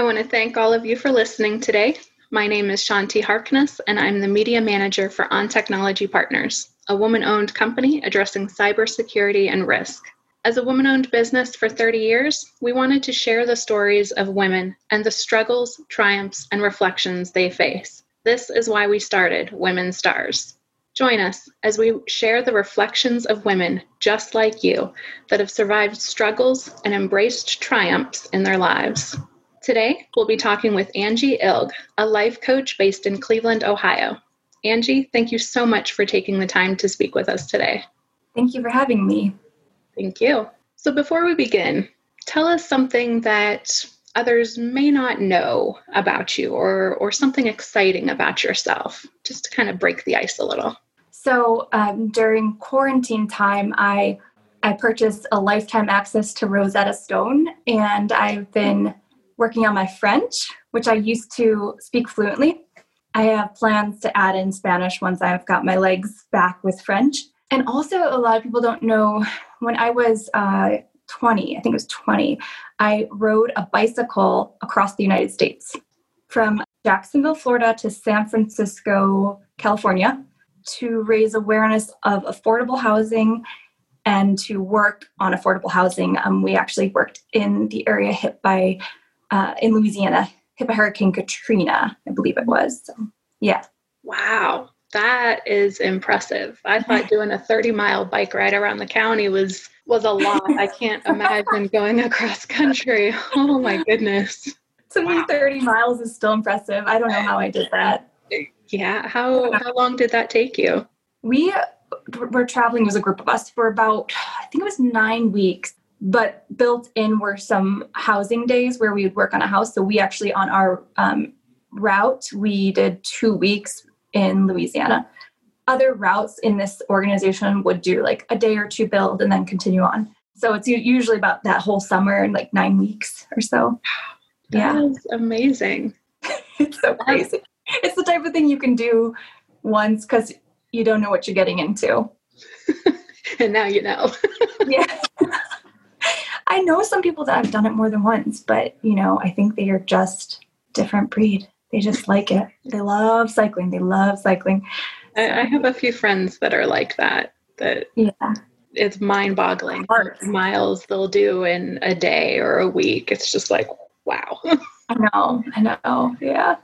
I want to thank all of you for listening today. My name is Shanti Harkness, and I'm the Media Manager for On Technology Partners, a woman owned company addressing cybersecurity and risk. As a woman owned business for 30 years, we wanted to share the stories of women and the struggles, triumphs, and reflections they face. This is why we started Women Stars. Join us as we share the reflections of women just like you that have survived struggles and embraced triumphs in their lives. Today, we'll be talking with Angie Ilg, a life coach based in Cleveland, Ohio. Angie, thank you so much for taking the time to speak with us today. Thank you for having me. Thank you. So, before we begin, tell us something that others may not know about you or, or something exciting about yourself, just to kind of break the ice a little. So, um, during quarantine time, I I purchased a lifetime access to Rosetta Stone, and I've been working on my French, which I used to speak fluently. I have plans to add in Spanish once I've got my legs back with French. And also, a lot of people don't know when I was uh, 20, I think it was 20, I rode a bicycle across the United States from Jacksonville, Florida to San Francisco, California to raise awareness of affordable housing and to work on affordable housing. Um, we actually worked in the area hit by uh, in Louisiana, hit by Hurricane Katrina, I believe it was. So, yeah. Wow, that is impressive. I thought doing a 30 mile bike ride around the county was was a lot. I can't imagine going across country. Oh my goodness. To me, 30 miles is still impressive. I don't know how I did that. Yeah. How how long did that take you? We were traveling as a group of us for about I think it was nine weeks but built in were some housing days where we would work on a house. So we actually, on our um, route, we did two weeks in Louisiana. Other routes in this organization would do like a day or two build and then continue on. So it's usually about that whole summer and like nine weeks or so. Yeah. amazing. it's so crazy. It's the type of thing you can do once because you don't know what you're getting into. and now you know. yeah. I know some people that have done it more than once, but you know, I think they are just different breed. They just like it. They love cycling. They love cycling. I, I have a few friends that are like that. That yeah, it's mind boggling. Miles they'll do in a day or a week. It's just like wow. I know. I know. Yeah.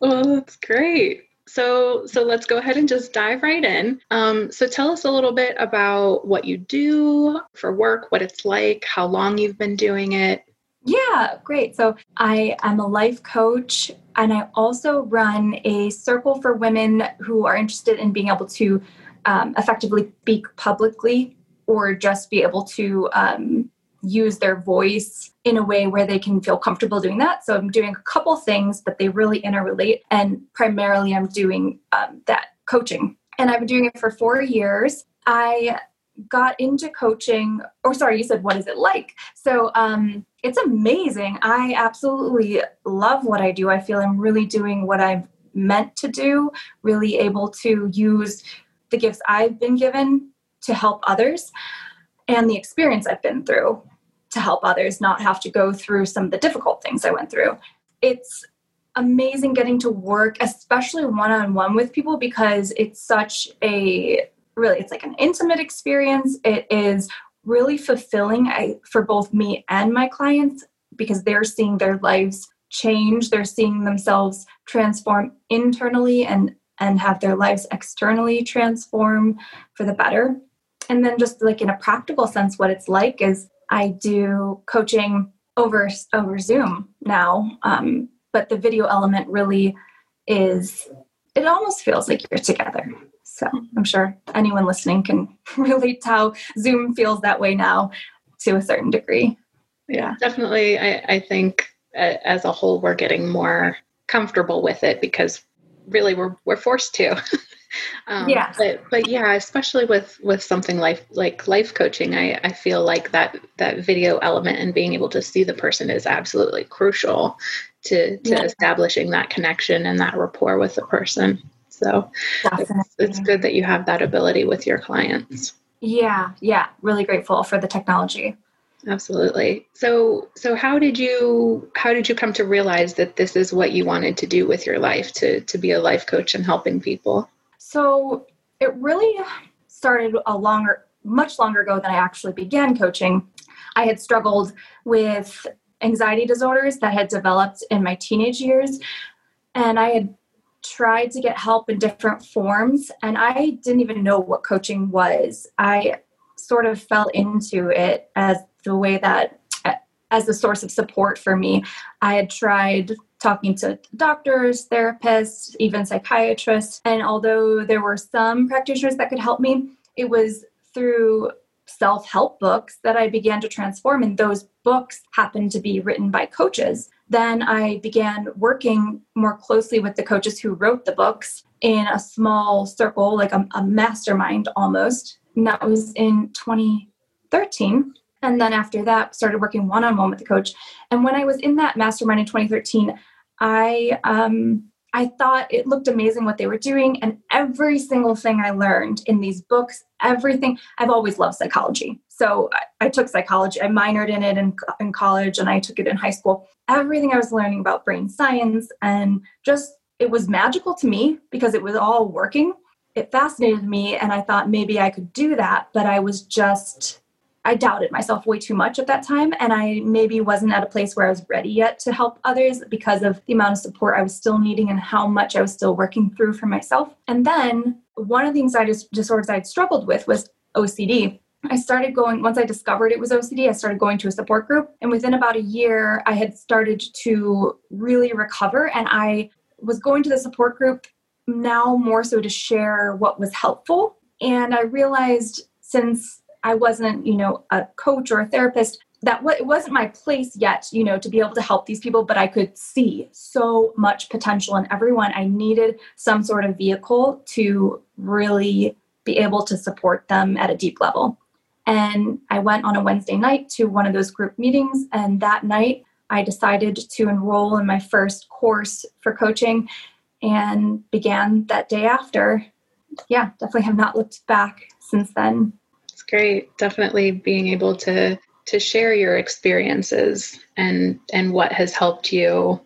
Well, that's great. So, so let's go ahead and just dive right in. Um, so, tell us a little bit about what you do for work, what it's like, how long you've been doing it. Yeah, great. So, I am a life coach and I also run a circle for women who are interested in being able to um, effectively speak publicly or just be able to um, use their voice in a way where they can feel comfortable doing that. So I'm doing a couple things, but they really interrelate. And primarily, I'm doing um, that coaching. And I've been doing it for four years. I got into coaching, or sorry, you said, what is it like? So um, it's amazing. I absolutely love what I do. I feel I'm really doing what I've meant to do, really able to use the gifts I've been given to help others and the experience I've been through to help others not have to go through some of the difficult things I went through. It's amazing getting to work, especially one on one with people, because it's such a really, it's like an intimate experience. It is really fulfilling I, for both me and my clients because they're seeing their lives change, they're seeing themselves transform internally and and have their lives externally transform for the better. And then just like in a practical sense what it's like is I do coaching over over Zoom now, um, but the video element really is. It almost feels like you're together. So I'm sure anyone listening can relate to how Zoom feels that way now, to a certain degree. Yeah, definitely. I, I think as a whole, we're getting more comfortable with it because really we're we're forced to. um, yeah. But but yeah, especially with with something like like life coaching, I I feel like that that video element and being able to see the person is absolutely crucial to to yeah. establishing that connection and that rapport with the person. So it's, it's good that you have that ability with your clients. Yeah, yeah, really grateful for the technology. Absolutely. So so how did you how did you come to realize that this is what you wanted to do with your life to to be a life coach and helping people? So it really started a longer much longer ago than I actually began coaching. I had struggled with anxiety disorders that had developed in my teenage years and I had tried to get help in different forms and I didn't even know what coaching was. I sort of fell into it as the way that as a source of support for me. I had tried talking to doctors, therapists, even psychiatrists, and although there were some practitioners that could help me, it was through self-help books that I began to transform and those books happened to be written by coaches. Then I began working more closely with the coaches who wrote the books in a small circle, like a, a mastermind almost. And that was in 2013 and then after that started working one-on-one with the coach. And when i was in that mastermind in 2013 i um i thought it looked amazing what they were doing. And every single thing i learned in these books everything i've always loved psychology. So i, I took psychology i minored in it in, in college and i took it in high school. Everything i was learning about brain science and just it was magical to me because it was all working. It fascinated me and i thought maybe i could do that but i was just I doubted myself way too much at that time. And I maybe wasn't at a place where I was ready yet to help others because of the amount of support I was still needing and how much I was still working through for myself. And then one of the anxiety disorders I'd struggled with was OCD. I started going, once I discovered it was OCD, I started going to a support group. And within about a year, I had started to really recover. And I was going to the support group now more so to share what was helpful. And I realized since I wasn't, you know, a coach or a therapist. That it wasn't my place yet, you know, to be able to help these people, but I could see so much potential in everyone. I needed some sort of vehicle to really be able to support them at a deep level. And I went on a Wednesday night to one of those group meetings, and that night I decided to enroll in my first course for coaching and began that day after. Yeah, definitely have not looked back since then great. Definitely being able to to share your experiences and and what has helped you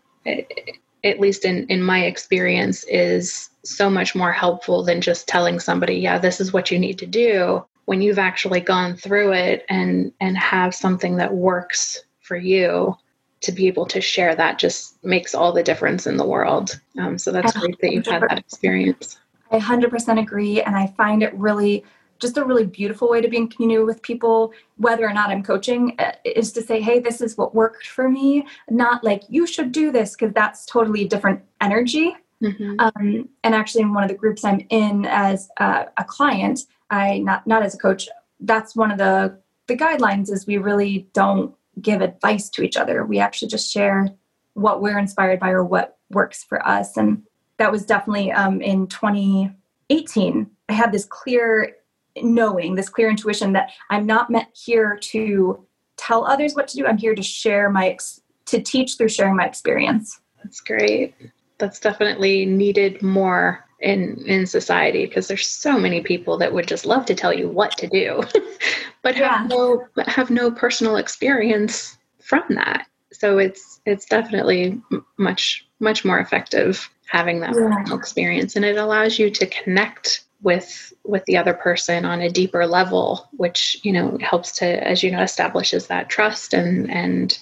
at least in in my experience is so much more helpful than just telling somebody yeah this is what you need to do when you've actually gone through it and and have something that works for you to be able to share that just makes all the difference in the world um, so that's great that you've had that experience i 100% agree and i find it really just a really beautiful way to be in community with people, whether or not I'm coaching, uh, is to say, hey, this is what worked for me, not like you should do this, because that's totally different energy. Mm-hmm. Um, and actually, in one of the groups I'm in as a, a client, I not not as a coach. That's one of the the guidelines is we really don't give advice to each other. We actually just share what we're inspired by or what works for us. And that was definitely um, in 2018. I had this clear knowing this clear intuition that i'm not meant here to tell others what to do i'm here to share my ex- to teach through sharing my experience that's great that's definitely needed more in in society because there's so many people that would just love to tell you what to do but yeah. have no have no personal experience from that so it's it's definitely much much more effective having that yeah. personal experience and it allows you to connect with with the other person on a deeper level which you know helps to as you know establishes that trust and and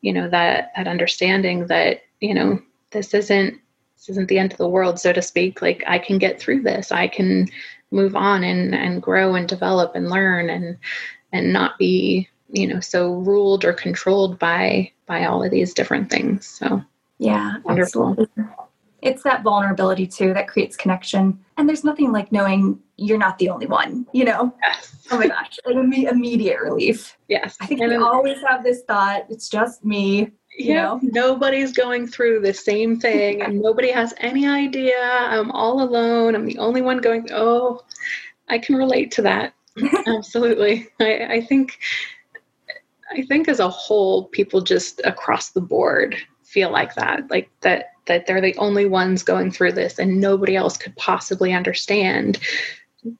you know that that understanding that you know this isn't this isn't the end of the world so to speak. Like i can get through this. I can move on and and grow and develop and learn and and not be you know so ruled or controlled by by all of these different things. So yeah wonderful. absolutely it's that vulnerability too that creates connection. And there's nothing like knowing you're not the only one, you know? Yes. Oh my gosh, like immediate relief. Yes. I think and we always have this thought, it's just me. You yeah, know? nobody's going through the same thing and nobody has any idea. I'm all alone. I'm the only one going, oh, I can relate to that. Absolutely. I, I think I think as a whole, people just across the board feel like that. Like that that they're the only ones going through this and nobody else could possibly understand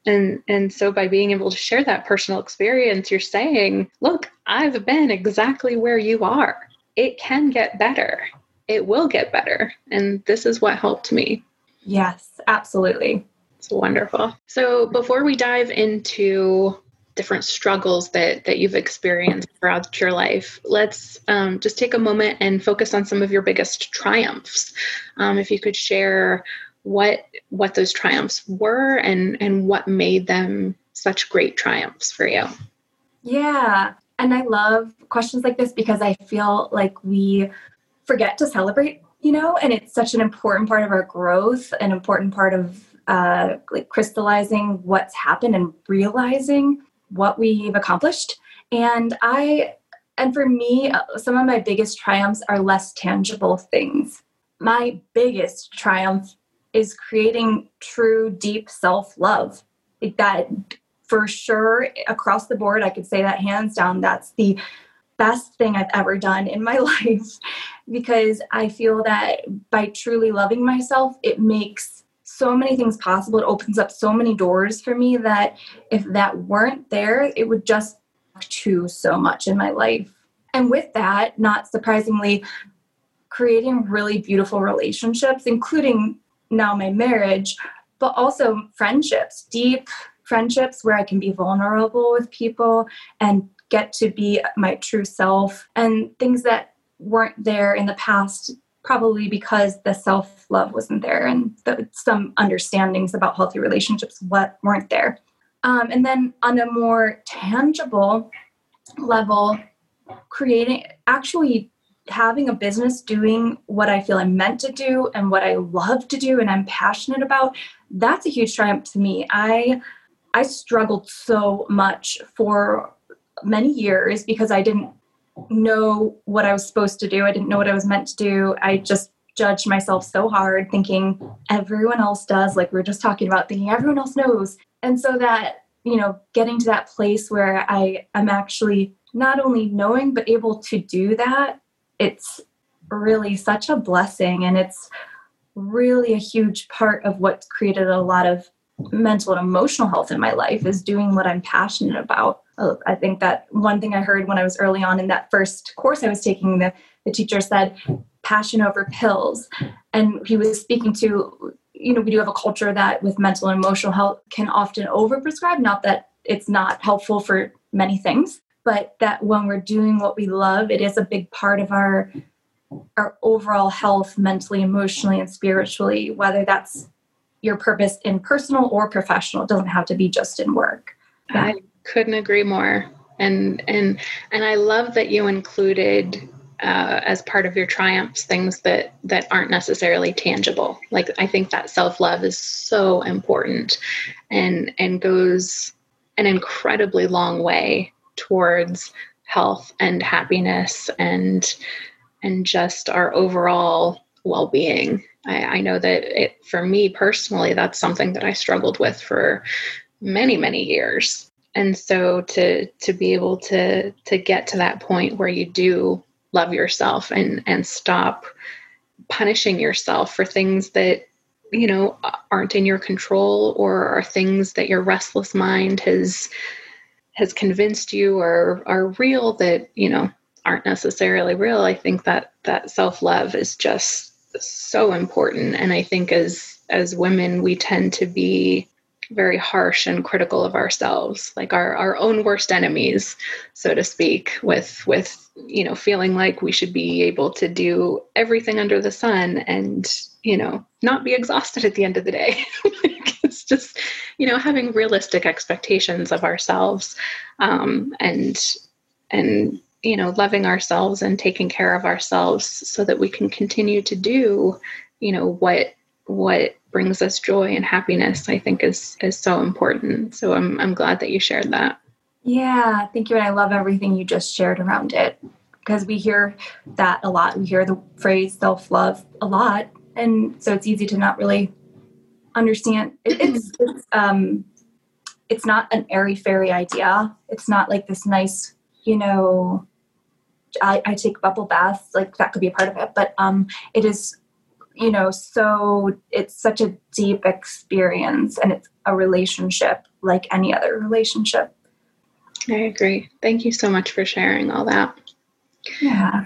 And and so by being able to share that personal experience, you're saying, look, I've been exactly where you are. It can get better. It will get better. And this is what helped me. Yes, absolutely. It's wonderful. So before we dive into different struggles that that you've experienced throughout your life. Let's um, just take a moment and focus on some of your biggest triumphs. Um, if you could share what what those triumphs were and and what made them such great triumphs for you. Yeah and i love questions like this because i feel like we forget to celebrate you know and it's such an important part of our growth an important part of uh, like crystallizing what's happened and realizing what we've accomplished. And I, and for me, some of my biggest triumphs are less tangible things. My biggest triumph is creating true, deep self love. Like that, for sure, across the board, I could say that hands down, that's the best thing I've ever done in my life because I feel that by truly loving myself, it makes so many things possible. It opens up so many doors for me that if that weren't there, it would just to so much in my life. And with that, not surprisingly, creating really beautiful relationships, including now my marriage, but also friendships, deep friendships where I can be vulnerable with people and get to be my true self, and things that weren't there in the past probably because the self love wasn't there and the, some understandings about healthy relationships what weren't there. Um, and then on a more tangible level, creating actually having a business doing what I feel I'm meant to do and what I love to do and I'm passionate about, that's a huge triumph to me. I I struggled so much for many years because I didn't know what I was supposed to do. I didn't know what I was meant to do. I just judged myself so hard, thinking everyone else does, like we are just talking about, thinking everyone else knows. And so that, you know, getting to that place where I am actually not only knowing, but able to do that, it's really such a blessing. And it's really a huge part of what's created a lot of mental and emotional health in my life is doing what I'm passionate about. Oh, I think that one thing I heard when I was early on in that first course I was taking, the, the teacher said, passion over pills. And he was speaking to, you know, we do have a culture that with mental and emotional health can often overprescribe, not that it's not helpful for many things, but that when we're doing what we love, it is a big part of our our overall health mentally, emotionally, and spiritually, whether that's your purpose in personal or professional. It doesn't have to be just in work. Yeah. I couldn't agree more. And and and I love that you included uh, as part of your triumphs things that that aren't necessarily tangible. Like I think that self love is so important, and and goes an incredibly long way towards health and happiness and and just our overall well being. I, I know that it, for me personally, that's something that I struggled with for many many years. And so to to be able to to get to that point where you do love yourself and and stop punishing yourself for things that you know aren't in your control or are things that your restless mind has has convinced you are are real that you know aren't necessarily real i think that that self-love is just so important. And i think as as women we tend to be very harsh and critical of ourselves like our, our own worst enemies so to speak with with you know feeling like we should be able to do everything under the sun and you know not be exhausted at the end of the day. It's just you know having realistic expectations of ourselves um, and and you know loving ourselves and taking care of ourselves so that we can continue to do you know what what brings us joy and happiness i think is is so important. So i'm i'm glad that you shared that. Yeah thank you. And i love everything you just shared around it because we hear that a lot. We hear the phrase self-love a lot. And so it's easy to not really understand. It, it's it's um it's not an airy fairy idea. It's not like this nice you know I, I take bubble baths like that could be a part of it but um it is you know, so it's such a deep experience and it's a relationship like any other relationship. I agree. Thank you so much for sharing all that. Yeah.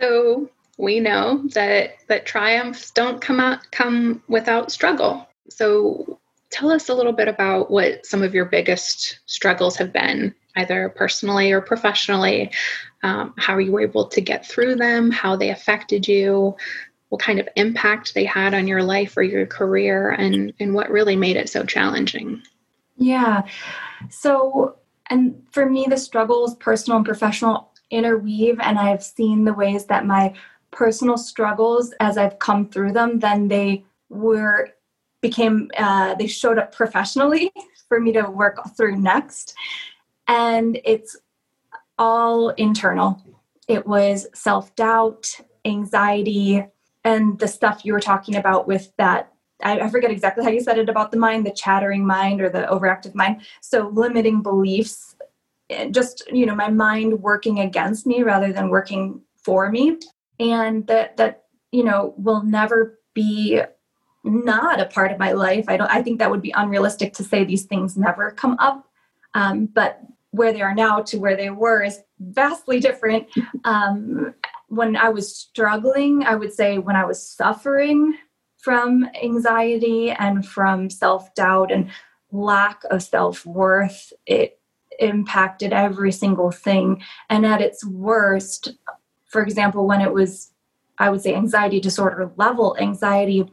So we know that that triumphs don't come out come without struggle. So tell us a little bit about what some of your biggest struggles have been, either personally or professionally. Um, how you were able to get through them, how they affected you, what kind of impact they had on your life or your career, and and what really made it so challenging. Yeah. So, and for me, the struggles, personal and professional, interweave, and I've seen the ways that my personal struggles, as I've come through them, then they were became uh, they showed up professionally for me to work through next, and it's all internal. It was self doubt, anxiety, and the stuff you were talking about with that I, forget exactly how you said it about the mind, the chattering mind or the overactive mind. So limiting beliefs, eh, just you know, my mind working against me rather than working for me, and that that you know will never be not a part of my life. I don't. I think that would be unrealistic to say these things never come up. Um, but where they are now to where they were is vastly different. Um, when I was struggling, I would say when I was suffering from anxiety and from self doubt and lack of self worth. It impacted every single thing. And at its worst, for example, when it was, I would say, anxiety disorder level anxiety,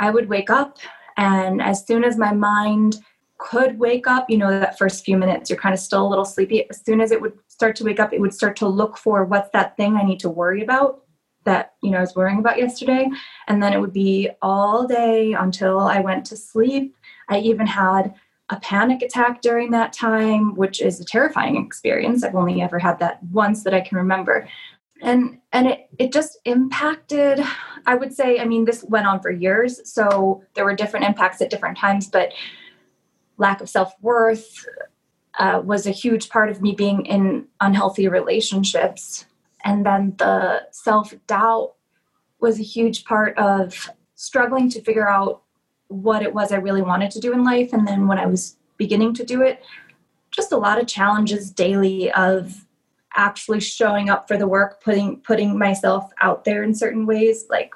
I would wake up, and as soon as my mind could wake up, you know, that first few minutes, you're kind of still a little sleepy. As soon as it would start to wake up, it would start to look for what's that thing I need to worry about that you know I was worrying about yesterday and then it would be all day until I went to sleep. I even had a panic attack during that time, which is a terrifying experience. I've only ever had that once that I can remember. And and it it just impacted I would say I mean this went on for years, so there were different impacts at different times, but lack of self-worth uh, was a huge part of me being in unhealthy relationships and then the self doubt was a huge part of struggling to figure out what it was I really wanted to do in life. And then when I was beginning to do it, just a lot of challenges daily of actually showing up for the work, putting putting myself out there in certain ways, like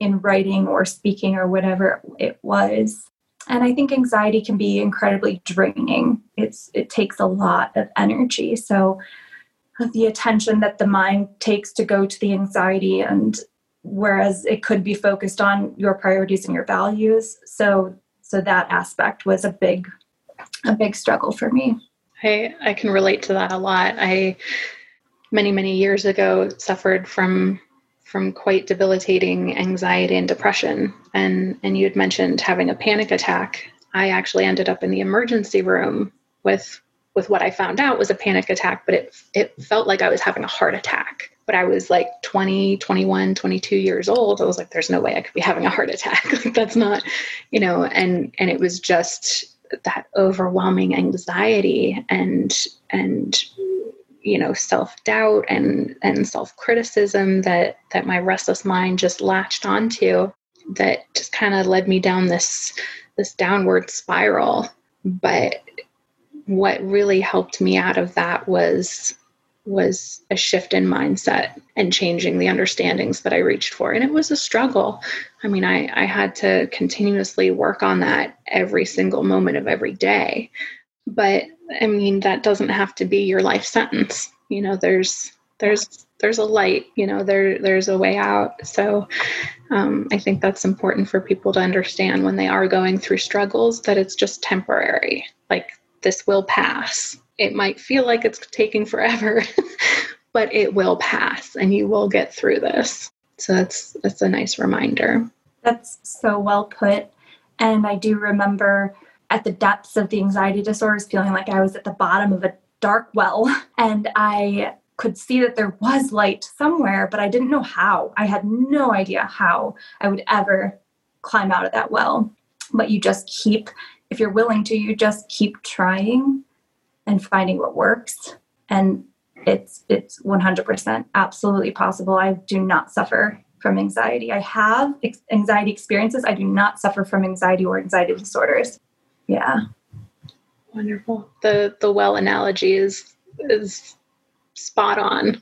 in writing or speaking or whatever it was. And I think anxiety can be incredibly draining. It's it takes a lot of energy. So uh, the attention that the mind takes to go to the anxiety and whereas it could be focused on your priorities and your values so so that aspect was a big a big struggle for me i i can relate to that a lot i many many years ago suffered from from quite debilitating anxiety and depression and and you had mentioned having a panic attack i actually ended up in the emergency room with with what I found out was a panic attack, but it it felt like I was having a heart attack. But I was like 20, 21, 22 years old. I was like, there's no way I could be having a heart attack. like that's not, you know, and and it was just that overwhelming anxiety and and you know self-doubt and and self-criticism that that my restless mind just latched onto that just kind of led me down this this downward spiral but what really helped me out of that was was a shift in mindset and changing the understandings that I reached for. And it was a struggle. I mean, I, I had to continuously work on that every single moment of every day. But I mean, that doesn't have to be your life sentence. You know, there's there's there's a light, you know, there there's a way out. So um, I think that's important for people to understand when they are going through struggles that it's just temporary. Like this will pass. It might feel like it's taking forever, but it will pass and you will get through this. So that's that's a nice reminder. That's so well put. And I do remember at the depths of the anxiety disorders feeling like I was at the bottom of a dark well and I could see that there was light somewhere, but I didn't know how. I had no idea how I would ever climb out of that well. But you just keep if you're willing to, you just keep trying and finding what works. And it's it's 100% absolutely possible. I do not suffer from anxiety. I have ex- anxiety experiences. I do not suffer from anxiety or anxiety disorders. Yeah. Wonderful. The the well analogy is is spot on.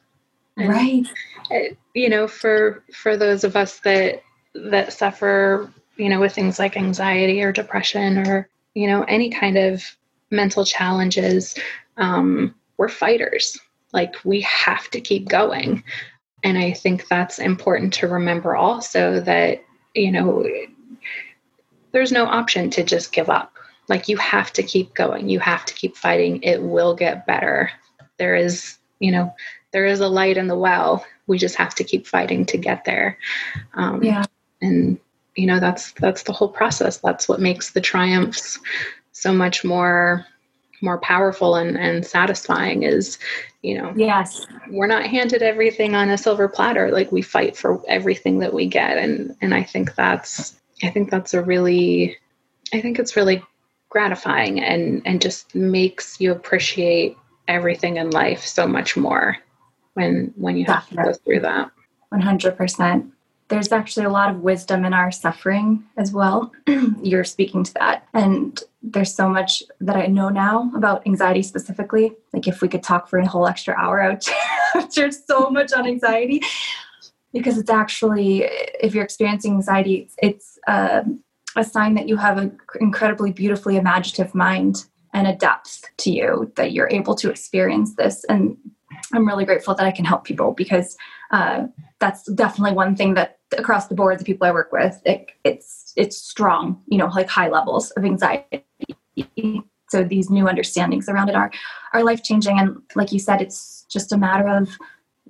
And, right. It, you know, for for those of us that that suffer, you know, with things like anxiety or depression or you know any kind of mental challenges, um, we're fighters. Like we have to keep going. And I think that's important to remember also that, you know, there's no option to just give up. Like you have to keep going. You have to keep fighting. It will get better. There is, you know, there is a light in the well. We just have to keep fighting to get there. Um, yeah. And you know that's that's the whole process. That's what makes the triumphs so much more more powerful and, and satisfying is you know yes we're not handed everything on a silver platter like we fight for everything that we get and and i think that's i think that's a really i think it's really gratifying and and just makes you appreciate everything in life so much more when when you have Definitely. to go through that 100% there's actually a lot of wisdom in our suffering as well. You're speaking to that. And there's so much that I know now about anxiety specifically. Like, if we could talk for a whole extra hour, out there's so much on anxiety because it's actually, if you're experiencing anxiety, it's uh, a sign that you have an incredibly beautifully imaginative mind and a depth to you that you're able to experience this. And I'm really grateful that I can help people because uh, that's definitely one thing that across the board, the people I work with, it, it's it's strong, you know, like high levels of anxiety. So these new understandings around it are are life changing, and like you said, it's just a matter of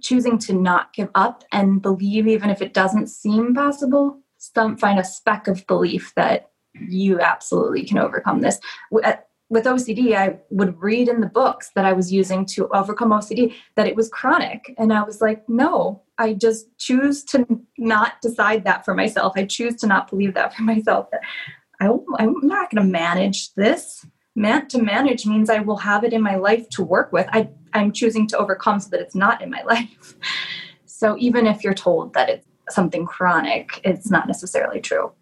choosing to not give up and believe, even if it doesn't seem possible. Some find a speck of belief that you absolutely can overcome this uh, with OCD, I would read in the books that I was using to overcome OCD that it was chronic. And I was like, no, I just choose to not decide that for myself. I choose to not believe that for myself. I, am not going to manage this. Man, to manage means I will have it in my life to work with. I, I'm choosing to overcome so that it's not in my life. So even if you're told that it's something chronic, it's not necessarily true.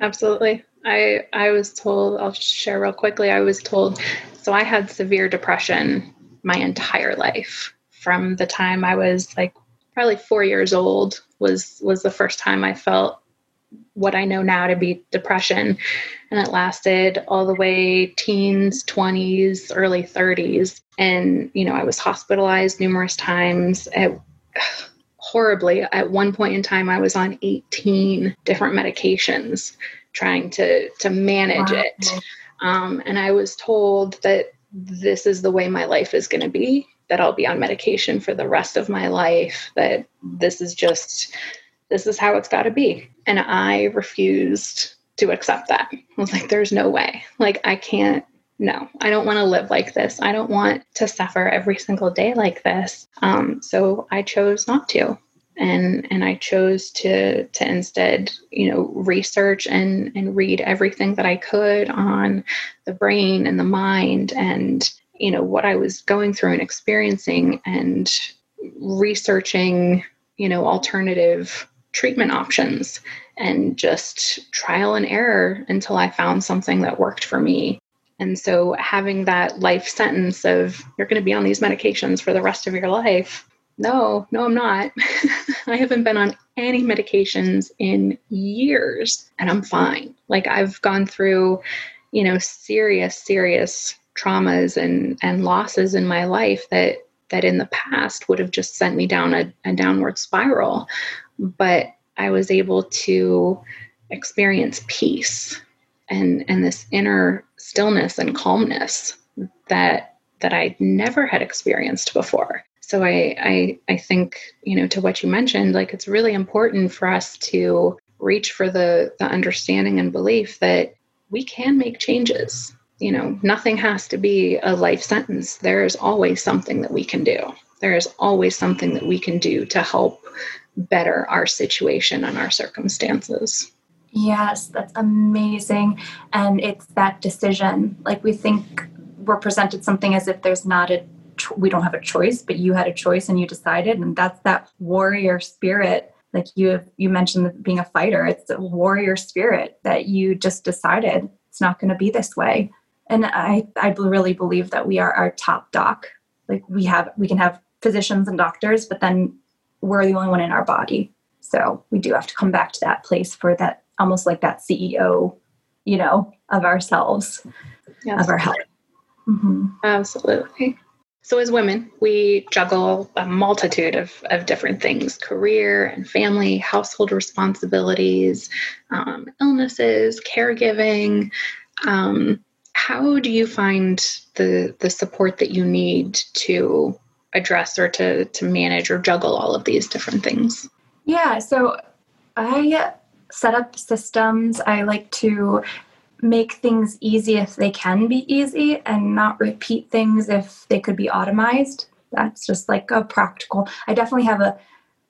Absolutely. I I was told I'll share real quickly. I was told so I had severe depression my entire life from the time I was like probably 4 years old was was the first time I felt what I know now to be depression and it lasted all the way teens, 20s, early 30s and you know I was hospitalized numerous times at horribly at one point in time I was on 18 different medications trying to to manage wow. it. Um, and I was told that this is the way my life is going to be. That I'll be on medication for the rest of my life. That this is just this is how it's got to be. And I refused to accept that. I was like, there's no way. Like I can't no, I don't want to live like this. I don't want to suffer every single day like this. Um, so I chose not to and and I chose to to instead you know research and and read everything that I could on the brain and the mind and you know what I was going through and experiencing and researching you know alternative treatment options and just trial and error until I found something that worked for me and so having that life sentence of you're going to be on these medications for the rest of your life no, no, I'm not. I haven't been on any medications in years and I'm fine. Like I've gone through, you know, serious, serious traumas and, and losses in my life that that in the past would have just sent me down a, a downward spiral. But I was able to experience peace and and this inner stillness and calmness that that I never had experienced before. So I, I i think you know to what you mentioned like it's really important for us to reach for the the understanding and belief that we can make changes. You know nothing has to be a life sentence. There is always something that we can do. There is always something that we can do to help better our situation and our circumstances yes that's amazing. And it's that decision. Like we think we're presented something as if there's not a we don't have a choice, but you had a choice and you decided. And that's that warrior spirit. Like you have, you mentioned being a fighter. It's a warrior spirit that you just decided it's not going to be this way. And i i really believe that we are our top doc. Like we have we can have physicians and doctors but then we're the only one in our body. So we do have to come back to that place for that almost like that ceo you know of ourselves yes. of our health mm-hmm. absolutely so, as women, we juggle a multitude of, of different things career and family, household responsibilities, um, illnesses, caregiving. Um, how do you find the, the support that you need to address or to, to manage or juggle all of these different things? Yeah, so I set up systems. I like to make things easy if they can be easy and not repeat things if they could be automized. That's just like a practical. I definitely have a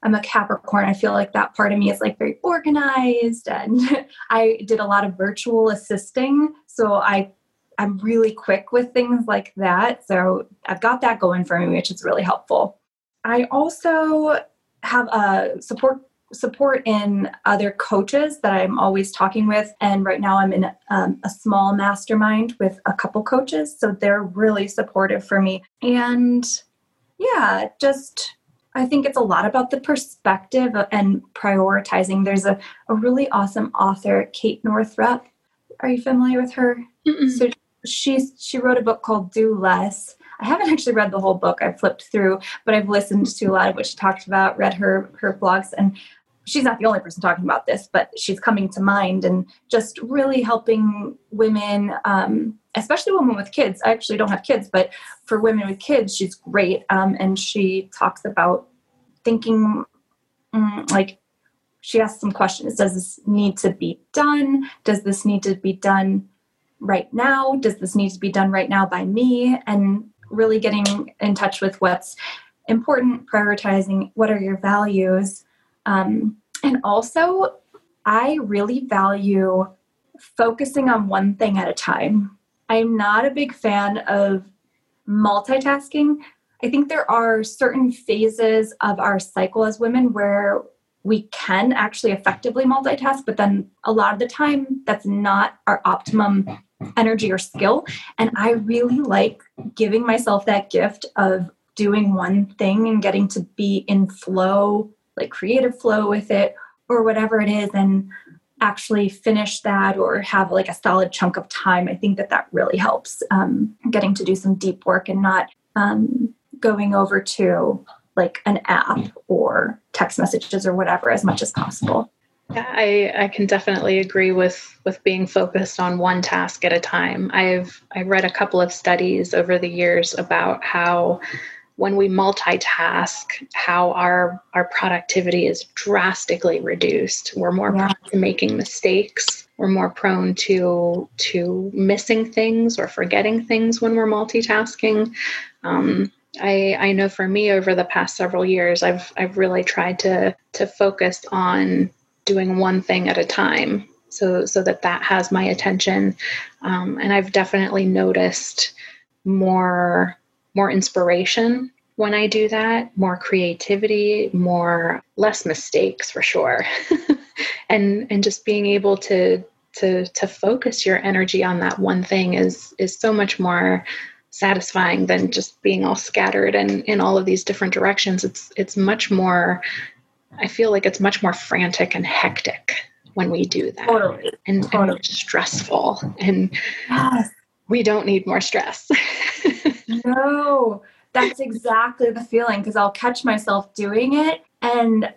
I'm a Capricorn. I feel like that part of me is like very organized and I did a lot of virtual assisting. So I I'm really quick with things like that. So I've got that going for me, which is really helpful. I also have a support support in other coaches that I'm always talking with. And right now I'm in um, a small mastermind with a couple coaches. So they're really supportive for me. And yeah, just I think it's a lot about the perspective and prioritizing. There's a, a really awesome author, Kate Northrup. Are you familiar with her? Mm-mm. So she's she wrote a book called Do Less. I haven't actually read the whole book. I've flipped through, but I've listened to a lot of what she talked about, read her her blogs, and she's not the only person talking about this, but she's coming to mind and just really helping women, um, especially women with kids. I actually don't have kids, but for women with kids, she's great. Um, and she talks about thinking um, like she asks some questions Does this need to be done? Does this need to be done right now? Does this need to be done right now by me? And really getting in touch with what's important, prioritizing what are your values um, and also, I really value focusing on one thing at a time. I'm not a big fan of multitasking. I think there are certain phases of our cycle as women where we can actually effectively multitask, but then a lot of the time that's not our optimum energy or skill. And I really like giving myself that gift of doing one thing and getting to be in flow like creative flow with it or whatever it is and actually finish that or have like a solid chunk of time i think that that really helps um, getting to do some deep work and not um, going over to like an app or text messages or whatever as much as possible yeah, I, I can definitely agree with with being focused on one task at a time. I've I read a couple of studies over the years about how when we multitask, how our our productivity is drastically reduced. We're more yeah. prone to making mistakes. We're more prone to to missing things or forgetting things when we're multitasking. Um, I, I know for me over the past several years, I've I've really tried to to focus on doing one thing at a time, so so that that has my attention, um, and I've definitely noticed more more inspiration when I do that, more creativity, more less mistakes for sure. and and just being able to to to focus your energy on that one thing is is so much more satisfying than just being all scattered and in all of these different directions. It's it's much more I feel like it's much more frantic and hectic when we do that. Totally. And, totally. and stressful. And yes. We don't need more stress. no that's exactly the feeling because I'll catch myself doing it and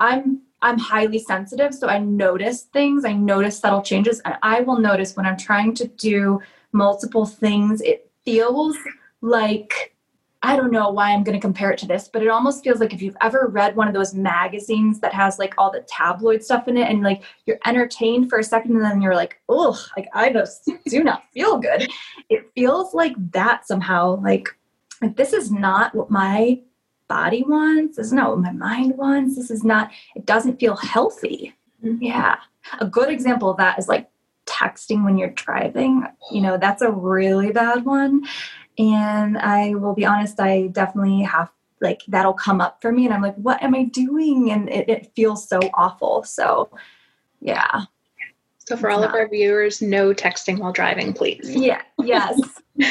I'm I'm highly sensitive so I notice things, I notice subtle changes and I will notice when I'm trying to do multiple things it feels like I don't know why I'm going to compare it to this, but it almost feels like if you've ever read one of those magazines that has like all the tabloid stuff in it and like you're entertained for a second and then you're like, oh, like I just do not feel good. It feels like that somehow. Like like this is not what my body wants this is not what my mind wants this is not it doesn't feel healthy mm-hmm. yeah a good example of that is like texting when you're driving you know that's a really bad one and i will be honest i definitely have like that'll come up for me and i'm like what am i doing? And it, it feels so awful so yeah. So for all not. of our viewers no texting while driving please. Yeah yes.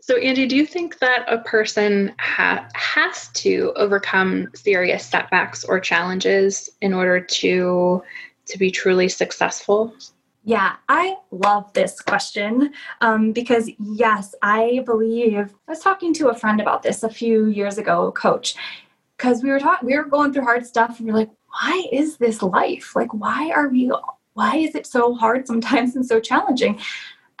So angie do you think that a person ha- has to overcome serious setbacks or challenges in order to to be truly successful yeah, I love this question um, because, yes, I believe I was talking to a friend about this a few years ago, coach, because we were talking, we were going through hard stuff, and we are like, why is this life? Like, why are we? Why is it so hard sometimes and so challenging?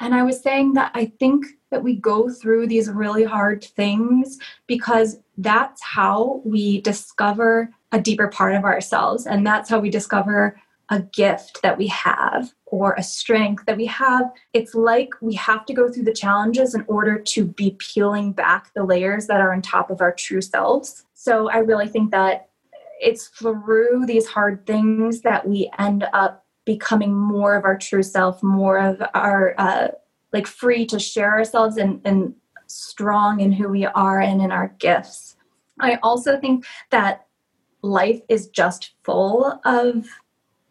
And I was saying that I think that we go through these really hard things because that's how we discover a deeper part of ourselves, and that's how we discover a gift that we have or a strength that we have. It's like we have to go through the challenges in order to be peeling back the layers that are on top of our true selves. So I really think that it's through these hard things that we end up becoming more of our true self, more of our uh, like free to share ourselves and, and strong in who we are and in our gifts. I also think that life is just full of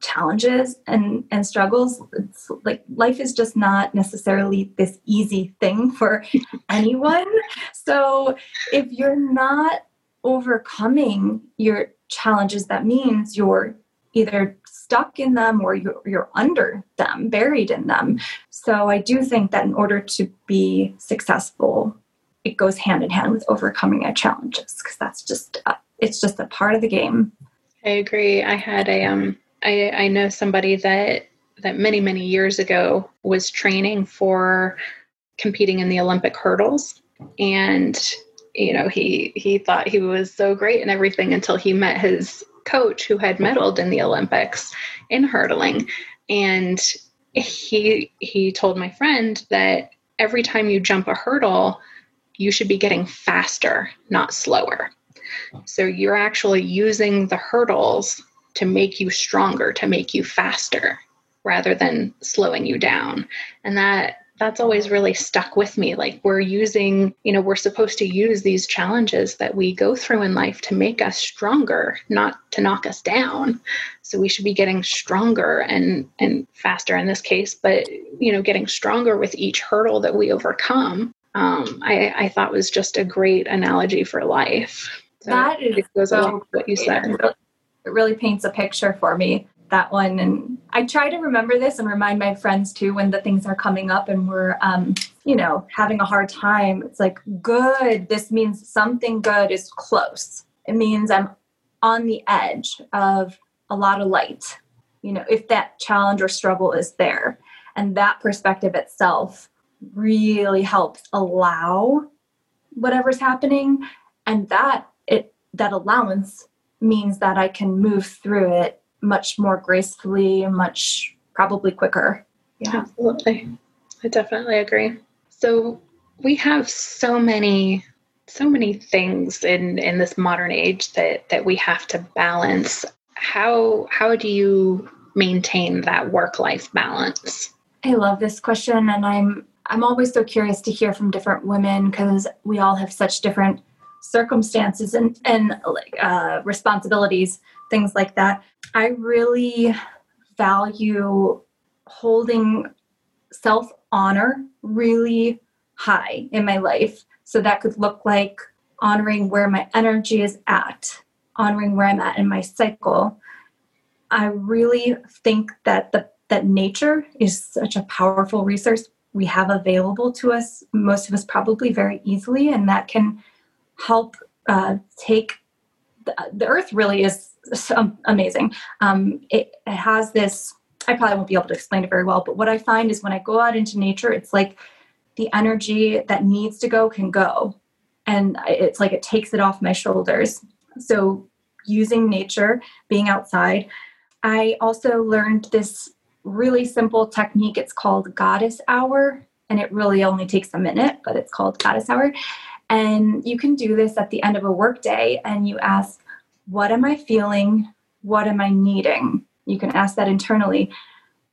challenges and and struggles it's like life is just not necessarily this easy thing for anyone. So if you're not overcoming your challenges that means you're either stuck in them or you're, you're under them buried in them. So i do think that in order to be successful it goes hand in hand with overcoming our challenges because that's just uh, it's just a part of the game. I agree. I had a um I, I know somebody that that many many years ago was training for competing in the Olympic hurdles, and you know he he thought he was so great and everything until he met his coach who had medaled in the Olympics in hurdling, and he he told my friend that every time you jump a hurdle, you should be getting faster, not slower. So you're actually using the hurdles to make you stronger, to make you faster rather than slowing you down. And that that's always really stuck with me. Like we're using, you know, we're supposed to use these challenges that we go through in life to make us stronger, not to knock us down. So we should be getting stronger and and faster in this case, but you know, getting stronger with each hurdle that we overcome. Um, I, I thought was just a great analogy for life. So that is it goes so along with what you said it really paints a picture for me that one. And i try to remember this and remind my friends too when the things are coming up and we're um, you know having a hard time. It's like good this means something good is close. It means i'm on the edge of a lot of light you know if that challenge or struggle is there. And that perspective itself really helps allow whatever's happening. And that it that allowance means that I can move through it much more gracefully, much probably quicker. Yeah. Absolutely. I definitely agree. So we have so many so many things in in this modern age that that we have to balance. How how do you maintain that work life balance? I love this question and I'm I'm always so curious to hear from different women because we all have such different circumstances and and uh, responsibilities, things like that. I really value holding self honor really high in my life. So that could look like honoring where my energy is at, honoring where I'm at in my cycle. I really think that the that nature is such a powerful resource we have available to us, most of us probably very easily, and that can help uh, take the, the, earth really is amazing. Um, it, it has this i probably won't be able to explain it very well but what i find is when i go out into nature it's like the energy that needs to go can go. And it's like it takes it off my shoulders. So using nature being outside i also learned this really simple technique. It's called goddess hour and it really only takes a minute but it's called goddess hour and you can do this at the end of a workday and you ask, What am I feeling? What am I needing? You can ask that internally.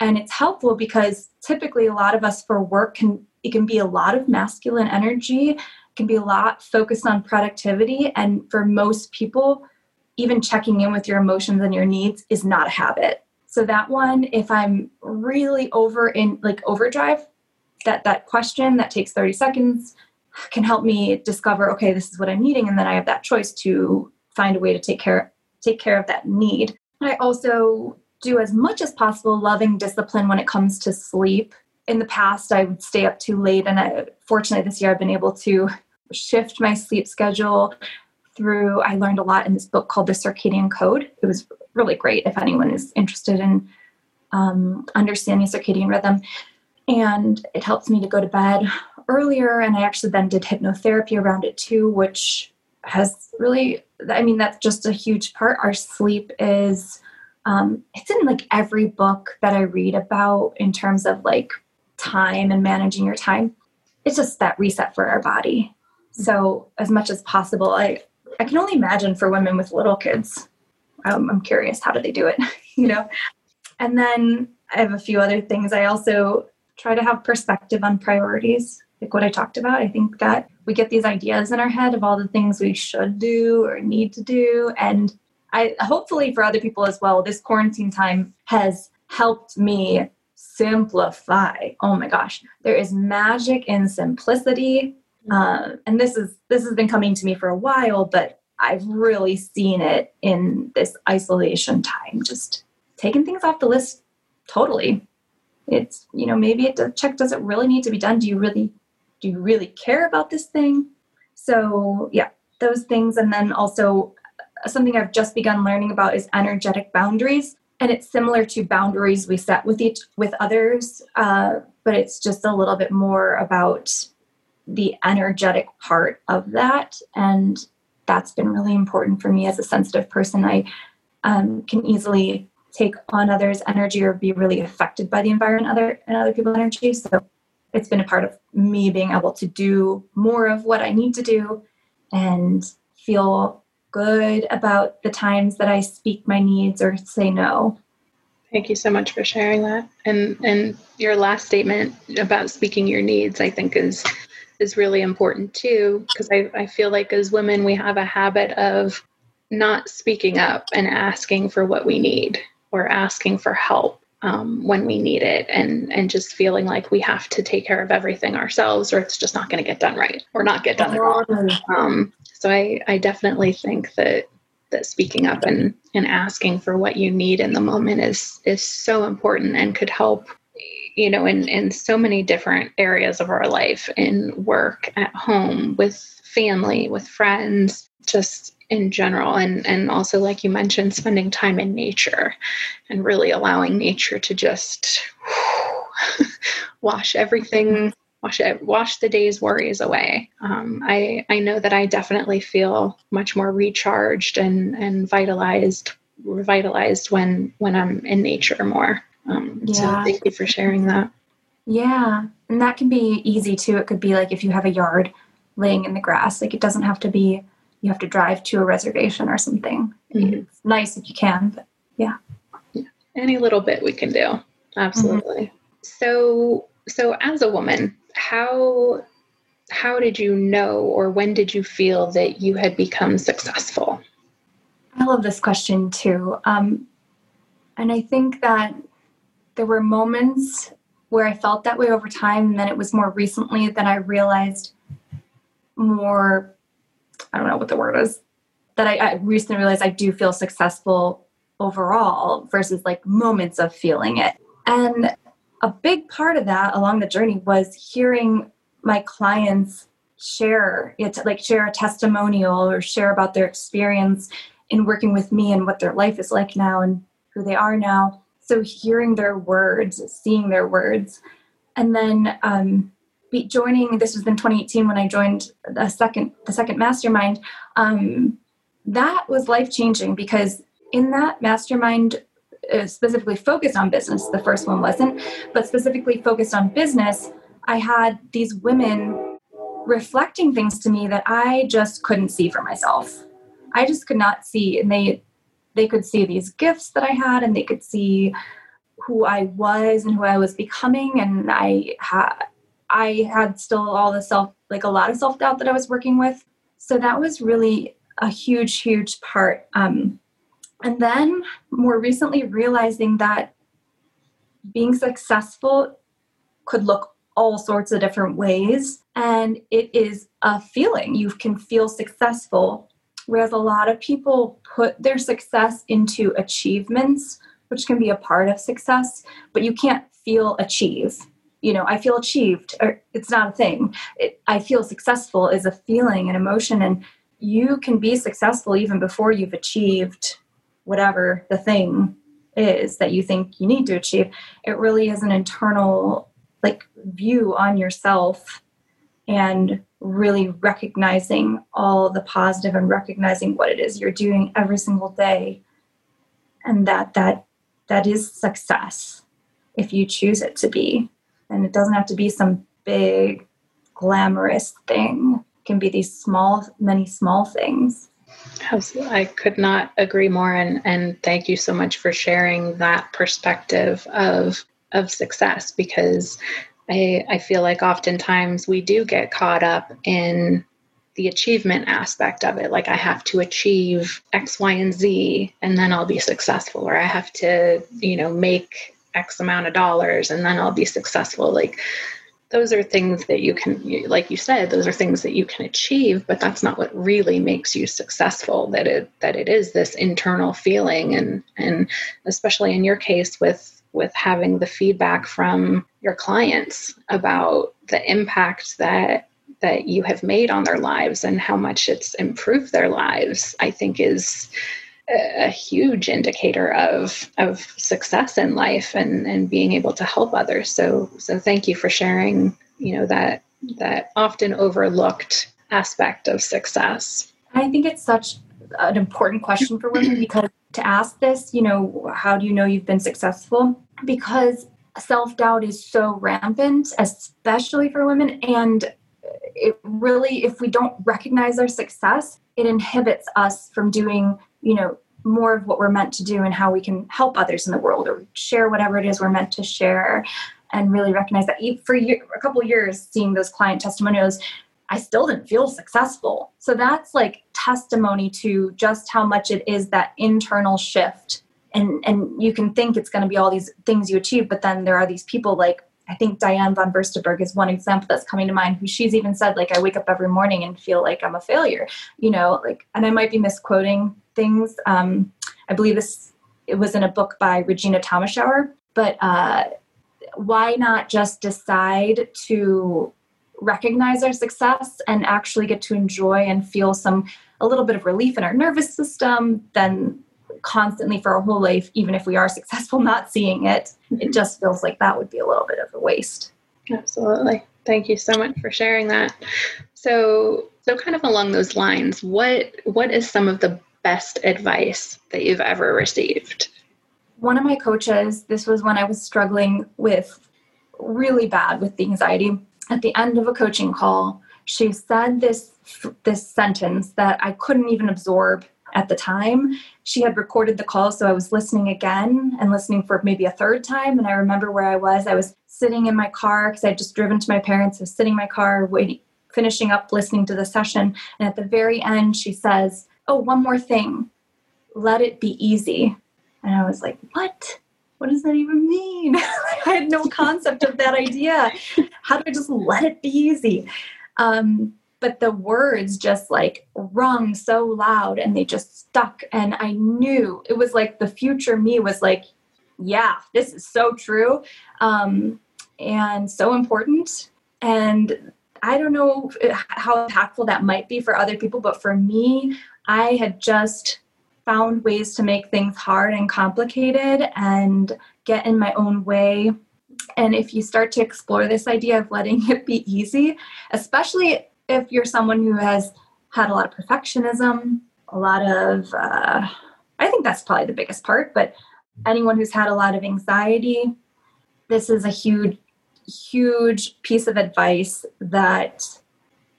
And it's helpful because typically a lot of us for work can it can be a lot of masculine energy can be a lot focused on productivity. And for most people, even checking in with your emotions and your needs is not a habit. So that one, if I'm really over in like overdrive, that that question that takes 30 seconds can help me discover, okay, this is what I'm needing, and then I have that choice to find a way to take care take care of that need. I also do as much as possible loving discipline when it comes to sleep. In the past, I would stay up too late, and I, fortunately, this year I've been able to shift my sleep schedule through. I learned a lot in this book called The Circadian Code. It was really great if anyone is interested in um, understanding circadian rhythm. And it helps me to go to bed earlier. And I actually then did hypnotherapy around it too, which has really, I mean, that's just a huge part. Our sleep is, um, it's in like every book that I read about in terms of like time and managing your time. It's just that reset for our body. So, as much as possible, I, I can only imagine for women with little kids. Um, I'm curious, how do they do it? you know? And then I have a few other things. I also try to have perspective on priorities, like what I talked about. I think that we get these ideas in our head of all the things we should do or need to do. And I hopefully for other people as well, this quarantine time has helped me simplify. Oh my gosh, there is magic in simplicity. Uh, and this is this has been coming to me for a while, but I've really seen it in this isolation time. Just taking things off the list totally it's you know maybe it does, check does it really need to be done do you really do you really care about this thing? So yeah those things. And then also uh, something i've just begun learning about is energetic boundaries. And it's similar to boundaries we set with each with others uh, but it's just a little bit more about the energetic part of that. And that's been really important for me as a sensitive person. I um, can easily take on others' energy or be really affected by the environment other and other people's energy. So it's been a part of me being able to do more of what I need to do and feel good about the times that I speak my needs or say no. Thank you so much for sharing that. And and your last statement about speaking your needs, I think is is really important too, because I, I feel like as women we have a habit of not speaking up and asking for what we need or asking for help um, when we need it and and just feeling like we have to take care of everything ourselves or it's just not going to get done right or not get done wrong um, so I, I definitely think that that speaking up and and asking for what you need in the moment is is so important and could help you know in in so many different areas of our life in work at home with family with friends just in general and and also like you mentioned spending time in nature and really allowing nature to just wash everything wash it wash the day's worries away. Um, i i know that i definitely feel much more recharged and and vitalized revitalized when when i'm in nature more. Um, yeah. so thank you for sharing that. Yeah and that can be easy too. It could be like if you have a yard laying in the grass like it doesn't have to be you have to drive to a reservation or something. Mm-hmm. It's nice if you can, but yeah. yeah. Any little bit we can do. Absolutely. Mm-hmm. So so as a woman, how how did you know or when did you feel that you had become successful? I love this question too. Um, and I think that there were moments where I felt that way over time, and then it was more recently that I realized more I don't know what the word is, that I, I recently realized I do feel successful overall versus like moments of feeling it. And a big part of that along the journey was hearing my clients share it like share a testimonial or share about their experience in working with me and what their life is like now and who they are now so hearing their words seeing their words and then um, be joining this was in 2018 when i joined the second the second mastermind um, that was life changing because in that mastermind uh, specifically focused on business the first one wasn't but specifically focused on business i had these women reflecting things to me that i just couldn't see for myself. I just could not see and they they could see these gifts that i had and they could see who i was and who i was becoming and i had I had still all the self, like a lot of self doubt that I was working with. So that was really a huge, huge part. Um, and then more recently, realizing that being successful could look all sorts of different ways. And it is a feeling. You can feel successful. Whereas a lot of people put their success into achievements, which can be a part of success, but you can't feel achieve. You know, I feel achieved, or it's not a thing. It, I feel successful is a feeling, an emotion, and you can be successful even before you've achieved whatever the thing is that you think you need to achieve. It really is an internal like view on yourself and really recognizing all the positive and recognizing what it is you're doing every single day and that that that is success if you choose it to be and it doesn't have to be some big glamorous thing it can be these small many small things I could not agree more and and thank you so much for sharing that perspective of of success because I, I feel like oftentimes we do get caught up in the achievement aspect of it. Like, I have to achieve X, Y, and Z, and then I'll be successful, or I have to, you know, make X amount of dollars and then I'll be successful. Like, those are things that you can like you said those are things that you can achieve but that's not what really makes you successful that it that it is this internal feeling and and especially in your case with with having the feedback from your clients about the impact that that you have made on their lives and how much it's improved their lives i think is a, huge indicator of of success in life and and being able to help others so so thank you for sharing you know that that often overlooked aspect of success i think it's such an important question for women because to ask this, you know, how do you know you've been successful? Because self doubt is so rampant, especially for women. And it really, if we don't recognize our success, it inhibits us from doing, you know, more of what we're meant to do and how we can help others in the world or share whatever it is we're meant to share and really recognize that for a couple years seeing those client testimonials I still didn't feel successful. So that's like testimony to just how much it is that internal shift. And and you can think it's going to be all these things you achieve, but then there are these people like I think Diane von Furstenberg is one example that's coming to mind who she's even said like I wake up every morning and feel like I'm a failure, you know, like and I might be misquoting things. Um, I believe this it was in a book by Regina Thomashauer, but uh, why not just decide to recognize our success and actually get to enjoy and feel some a little bit of relief in our nervous system then constantly for our whole life even if we are successful not seeing it it mm-hmm. just feels like that would be a little bit of a waste. Absolutely. Thank you so much for sharing that. So so kind of along those lines what what is some of the best advice that you've ever received? One of my coaches this was when i was struggling with really bad with the anxiety. At the end of a coaching call, she said this this sentence that I couldn't even absorb at the time. She had recorded the call, so I was listening again and listening for maybe a third time. And I remember where I was. I was sitting in my car because I had just driven to my parents. I was sitting in my car, waiting, finishing up listening to the session. And at the very end, she says, "Oh, one more thing. Let it be easy." And I was like, "What?" what does that even mean? I had no concept of that idea. How do I just let it be easy? Um, but the words just like rung so loud and they just stuck. And I knew it was like the future me was like, yeah, this is so true um, and so important. And I don't know how impactful that might be for other people, but for me, I had just found ways to make things hard and complicated and get in my own way. And if you start to explore this idea of letting it be easy, especially if you're someone who has had a lot of perfectionism, a lot of, uh, I think that's probably the biggest part, but anyone who's had a lot of anxiety, this is a huge, huge piece of advice that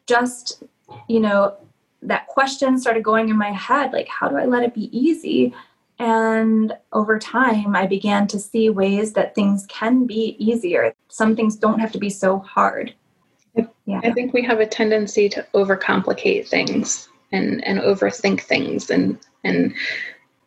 just, you know, that question started going in my head like how do i let it be easy? And over time i began to see ways that things can be easier. Some things don't have to be so hard Yeah. I think we have a tendency to overcomplicate things and and overthink things and and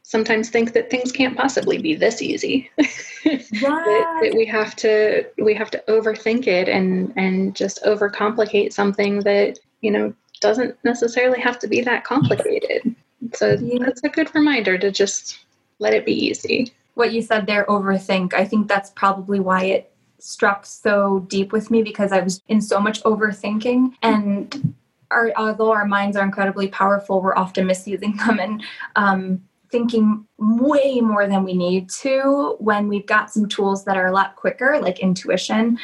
sometimes think that things can't possibly be this easy that, that, we have to we have to overthink it and and just overcomplicate something that you know doesn't necessarily have to be that complicated so yeah. that's a good reminder to just let it be easy what you said there overthink i think that's probably why it struck so deep with me because i was in so much overthinking. And our, although our minds are incredibly powerful we're often misusing them and um, thinking way more than we need to when we've got some tools that are a lot quicker like intuition.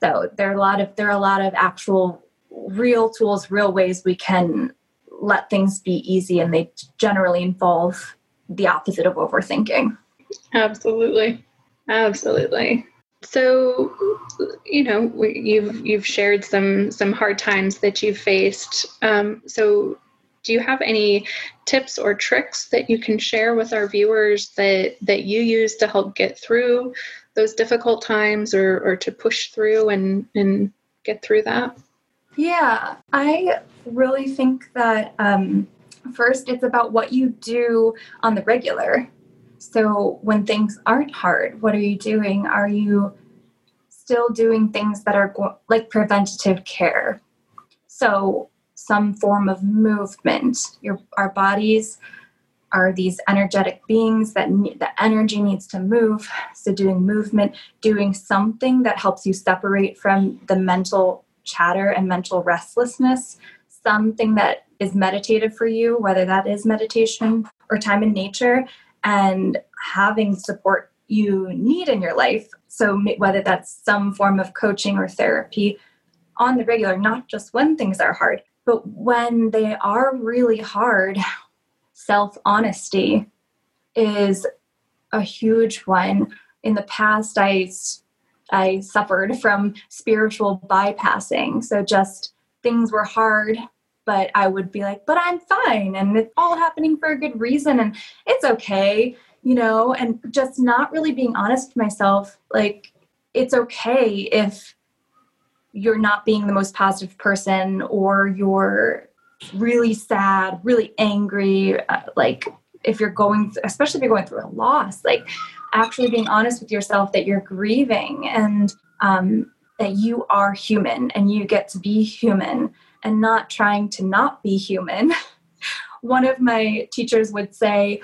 So there are a lot of there are a lot of actual real tools real ways we can let things be easy and they generally involve the opposite of overthinking. Absolutely. Absolutely so you know you've you've shared some some hard times that you've faced. Um, so do you have any tips or tricks that you can share with our viewers that that you use to help get through those difficult times or or to push through and and get through that? Yeah i really think that um, first it's about what you do on the regular so when things aren't hard what are you doing are you still doing things that are go- like preventative care so some form of movement. Your, our bodies are these energetic beings that need, the energy needs to move. So, doing movement, doing something that helps you separate from the mental chatter and mental restlessness, something that is meditative for you, whether that is meditation or time in nature, and having support you need in your life. So, whether that's some form of coaching or therapy on the regular, not just when things are hard, but when they are really hard, self honesty is a huge one. In the past, I, I suffered from spiritual bypassing. So just things were hard, but I would be like, but I'm fine. And it's all happening for a good reason. And it's okay, you know, and just not really being honest with myself. Like, it's okay if you're not being the most positive person or you're really sad, really angry, uh, like if you're going especially if you're going through a loss, like actually being honest with yourself that you're grieving and um, that you are human and you get to be human and not trying to not be human. One of my teachers would say,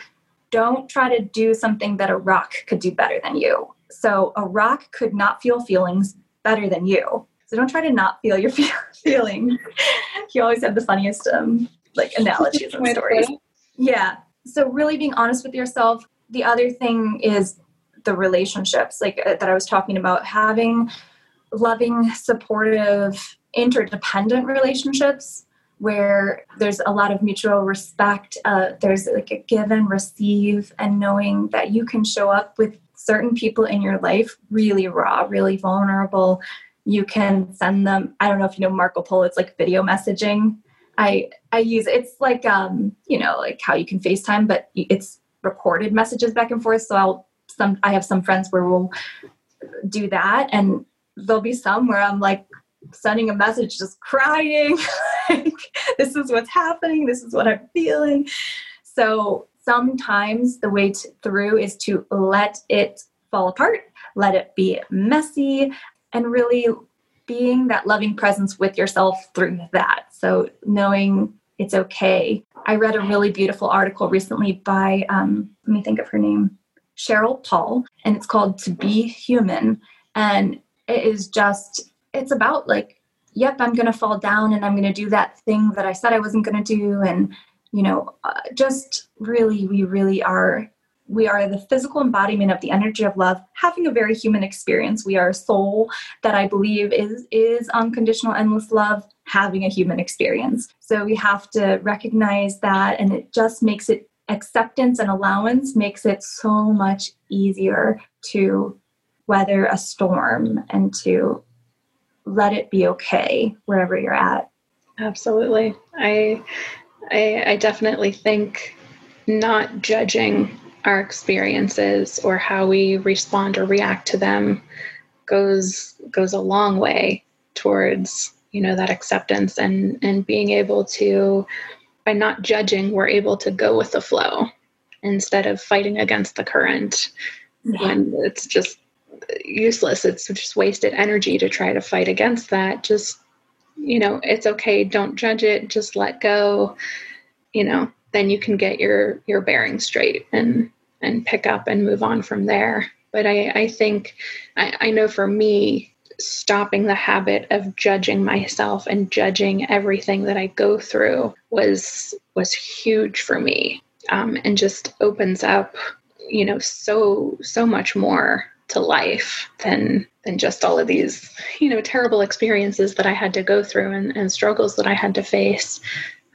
don't try to do something that a rock could do better than you. So a rock could not feel feelings better than you. So don't try to not feel your feelings. he always had the funniest um, like analogies and stories. Yeah. So really being honest with yourself. The other thing is the relationships, like uh, that I was talking about, having loving, supportive, interdependent relationships where there's a lot of mutual respect. Uh, there's like a give and receive, and knowing that you can show up with certain people in your life really raw, really vulnerable, you can send them i don't know if you know marco polo it's like video messaging i i use it's like um you know like how you can facetime but it's recorded messages back and forth so i'll some i have some friends where we'll do that and there'll be some where i'm like sending a message just crying like this is what's happening this is what i'm feeling so sometimes the way to, through is to let it fall apart let it be messy and really being that loving presence with yourself through that. So knowing it's okay. I read a really beautiful article recently by, um, let me think of her name, Cheryl Paul, and it's called To Be Human. And it is just, it's about like, yep, I'm going to fall down and I'm going to do that thing that I said I wasn't going to do. And, you know, uh, just really, we really are we are the physical embodiment of the energy of love having a very human experience we are a soul that i believe is is unconditional endless love having a human experience so we have to recognize that and it just makes it acceptance and allowance makes it so much easier to weather a storm and to let it be okay wherever you're at absolutely i i, I definitely think not judging our experiences or how we respond or react to them goes goes a long way towards you know that acceptance and and being able to by not judging we're able to go with the flow instead of fighting against the current yeah. when it's just useless. It's just wasted energy to try to fight against that. Just you know it's okay. Don't judge it. Just let go. You know then you can get your your bearing straight and and pick up and move on from there. But i i think i, I know for me stopping the habit of judging myself and judging everything that I go through was was huge for me, um, and just opens up, you know, so so much more to life than than just all of these, you know, terrible experiences that I had to go through and, and struggles that I had to face.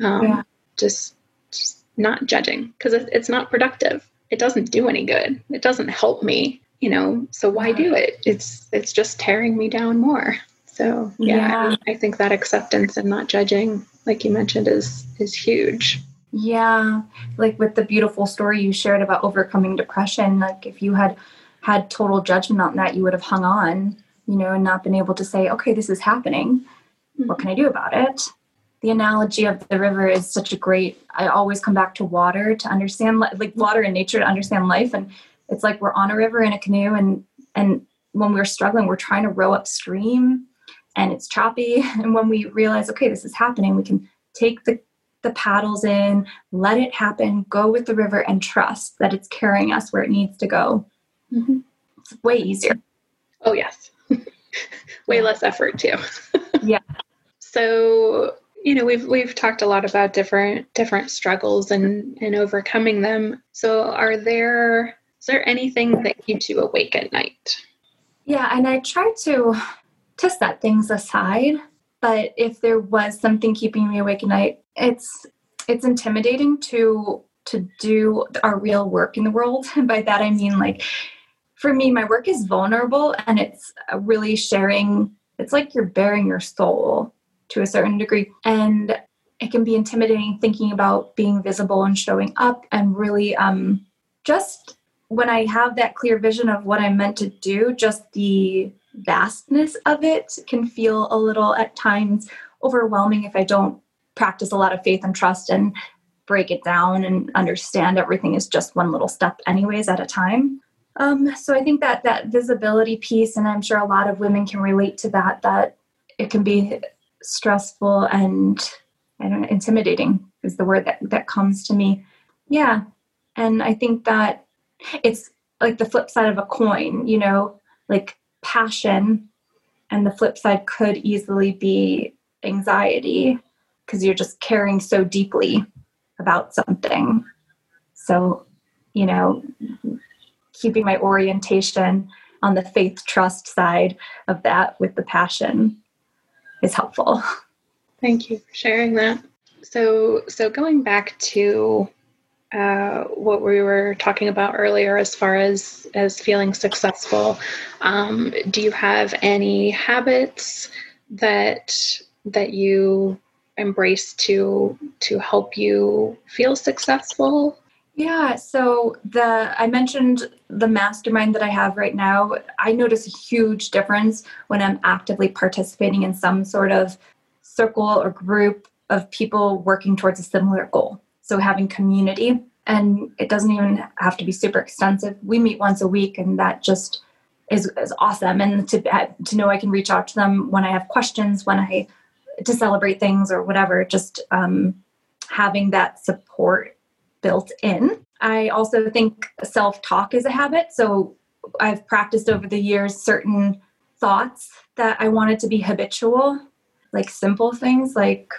Um, yeah. Just just not judging because it's not productive. It doesn't do any good. It doesn't help me you know so why do it it's it's just tearing me down more so yeah, yeah. I, I think that acceptance and not judging like you mentioned is is huge yeah like with the beautiful story you shared about overcoming depression like if you had had total judgment on that you would have hung on you know and not been able to say okay this is happening. Mm-hmm. what can i do about it? The analogy of the river is such a great i always come back to water to understand like water and nature to understand life and it's like we're on a river in a canoe and and when we're struggling we're trying to row upstream and it's choppy and when we realize okay this is happening we can take the the paddles in let it happen go with the river and trust that it's carrying us where it needs to go mm-hmm. it's way easier oh yes way less effort too yeah so you know we've we've talked a lot about different different struggles and and overcoming them so are there is there anything that keeps you awake at night? Yeah, and I try to to set things aside, but if there was something keeping me awake at night, it's it's intimidating to to do our real work in the world. And by that I mean like for me my work is vulnerable and it's really sharing it's like you're bearing your soul to a certain degree and it can be intimidating thinking about being visible and showing up and really um just when I have that clear vision of what I'm meant to do, just the vastness of it can feel a little at times overwhelming if I don't practice a lot of faith and trust and break it down and understand everything is just one little step anyways at a time. Um, so I think that that visibility piece, and I'm sure a lot of women can relate to that, that it can be stressful and I don't know, intimidating is the word that, that comes to me. Yeah. And I think that it's like the flip side of a coin, you know, like passion, and the flip side could easily be anxiety because you're just caring so deeply about something. So, you know, keeping my orientation on the faith trust side of that with the passion is helpful. Thank you for sharing that. So, so going back to uh, what we were talking about earlier as far as as feeling successful um, do you have any habits that that you embrace to to help you feel successful yeah so the i mentioned the mastermind that i have right now i notice a huge difference when i'm actively participating in some sort of circle or group of people working towards a similar goal so having community, and it doesn't even have to be super extensive. We meet once a week, and that just is, is awesome. And to to know I can reach out to them when I have questions, when I to celebrate things or whatever. Just um, having that support built in. I also think self talk is a habit. So I've practiced over the years certain thoughts that I wanted to be habitual, like simple things like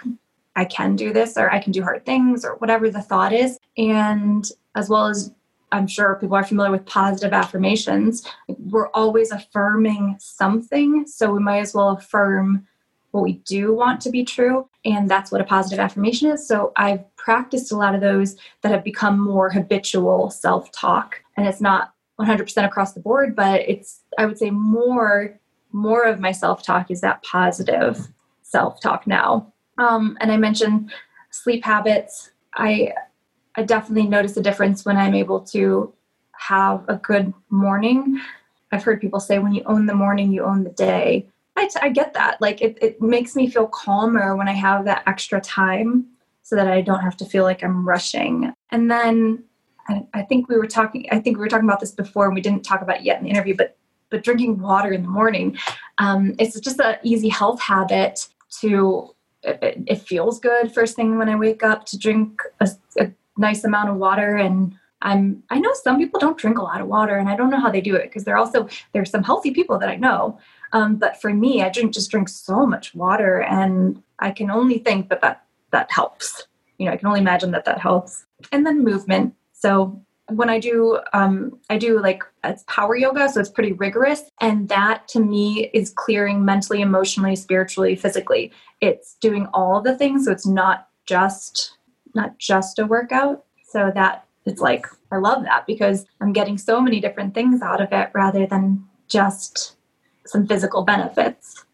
I can do this or I can do hard things or whatever the thought is. And as well as I'm sure people are familiar with positive affirmations, we're always affirming something. So we might as well affirm what we do want to be true. And that's what a positive affirmation is. So I've practiced a lot of those that have become more habitual self talk. And it's not 100% across the board, but it's, I would say, more more of my self talk is that positive self talk now um, and I mentioned sleep habits. I I definitely notice a difference when I'm able to have a good morning. I've heard people say when you own the morning, you own the day. I, t- I get that. Like it, it makes me feel calmer when I have that extra time so that I don't have to feel like I'm rushing. And then I, I think we were talking, I think we were talking about this before and we didn't talk about it yet in the interview, but but drinking water in the morning, um, it's just an easy health habit to it, it, feels good first thing when I wake up to drink a, a, nice amount of water and I'm I know some people don't drink a lot of water and I don't know how they do it because there also there's some healthy people that I know um, but for me, I drink just drink so much water, and I can only think that that that helps. You know, I can only imagine that that helps. And then movement. So when I do, um, I do like it's power yoga, so it's pretty rigorous, and that to me is clearing mentally, emotionally, spiritually, physically. It's doing all the things, so it's not just not just a workout. So that it's like I love that because I'm getting so many different things out of it rather than just some physical benefits.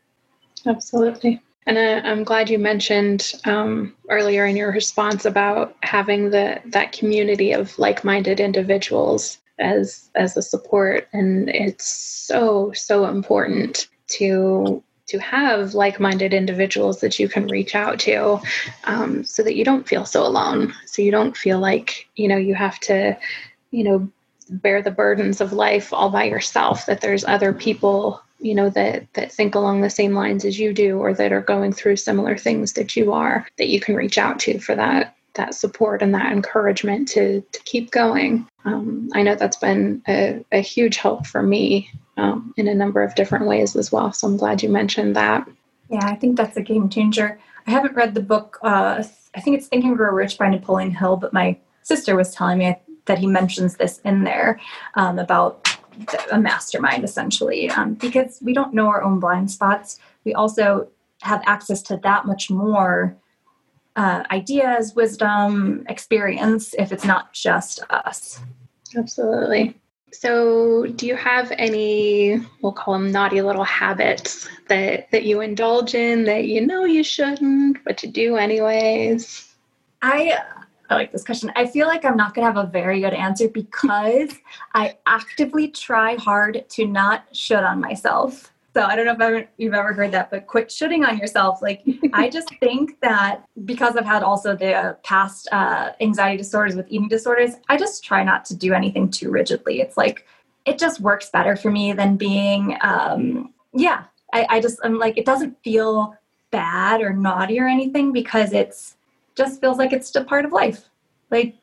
Absolutely. And I, am glad you mentioned um, earlier in your response about having the that community of like-minded individuals as as a support, and it's so so important to to have like-minded individuals that you can reach out to, um, so that you don't feel so alone. So you don't feel like you know you have to, you know, bear the burdens of life all by yourself. That there's other people you know that that think along the same lines as you do or that are going through similar things that you are that you can reach out to for that that support and that encouragement to to keep going. Um, i know that's been a, a huge help for me um, in a number of different ways as well so i'm glad you mentioned that. Yeah i think that's a game changer. I haven't read the book uh, i think it's think and grow rich by napoleon hill but my sister was telling me that he mentions this in there um, about a mastermind essentially um, because we don't know our own blind spots. We also have access to that much more uh, ideas wisdom experience if it's not just us. Absolutely. So do you have any we'll call them naughty little habits that that you indulge in that you know you shouldn't but you do anyways? I I like this question. I feel like I'm not going to have a very good answer because I actively try hard to not should on myself. So I don't know if you've ever heard that, but quit shooting on yourself. Like I just think that because I've had also the past uh, anxiety disorders with eating disorders, I just try not to do anything too rigidly. It's like it just works better for me than being, um, yeah. I, I just I'm like it doesn't feel bad or naughty or anything because it's just feels like it's a part of life. Like